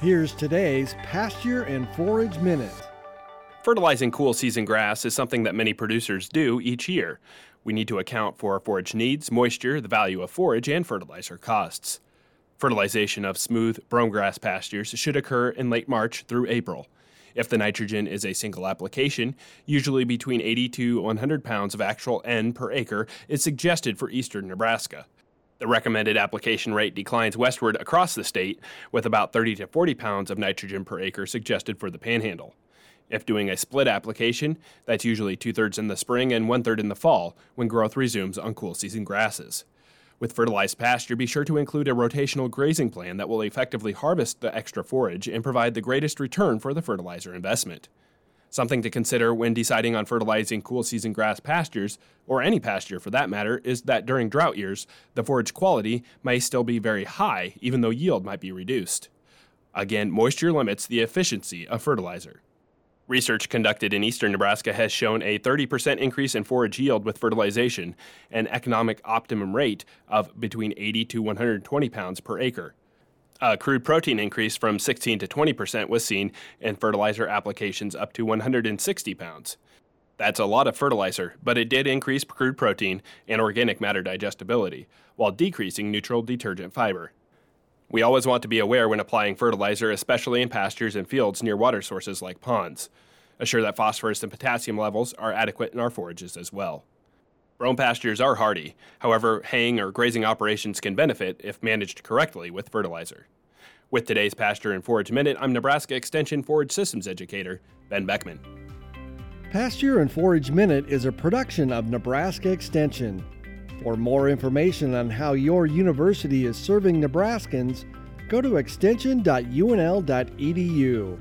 Here's today's Pasture and Forage Minute. Fertilizing cool season grass is something that many producers do each year. We need to account for forage needs, moisture, the value of forage, and fertilizer costs. Fertilization of smooth brome grass pastures should occur in late March through April. If the nitrogen is a single application, usually between 80 to 100 pounds of actual N per acre is suggested for eastern Nebraska. The recommended application rate declines westward across the state, with about 30 to 40 pounds of nitrogen per acre suggested for the panhandle. If doing a split application, that's usually two thirds in the spring and one third in the fall when growth resumes on cool season grasses. With fertilized pasture, be sure to include a rotational grazing plan that will effectively harvest the extra forage and provide the greatest return for the fertilizer investment. Something to consider when deciding on fertilizing cool season grass pastures, or any pasture for that matter, is that during drought years, the forage quality may still be very high, even though yield might be reduced. Again, moisture limits the efficiency of fertilizer. Research conducted in eastern Nebraska has shown a 30% increase in forage yield with fertilization, an economic optimum rate of between 80 to 120 pounds per acre. A crude protein increase from 16 to 20% was seen in fertilizer applications up to 160 pounds. That's a lot of fertilizer, but it did increase crude protein and organic matter digestibility, while decreasing neutral detergent fiber. We always want to be aware when applying fertilizer, especially in pastures and fields near water sources like ponds. Assure that phosphorus and potassium levels are adequate in our forages as well. Brome pastures are hardy, however, haying or grazing operations can benefit if managed correctly with fertilizer. With today's Pasture and Forage Minute, I'm Nebraska Extension Forage Systems Educator Ben Beckman. Pasture and Forage Minute is a production of Nebraska Extension. For more information on how your university is serving Nebraskans, go to extension.unl.edu.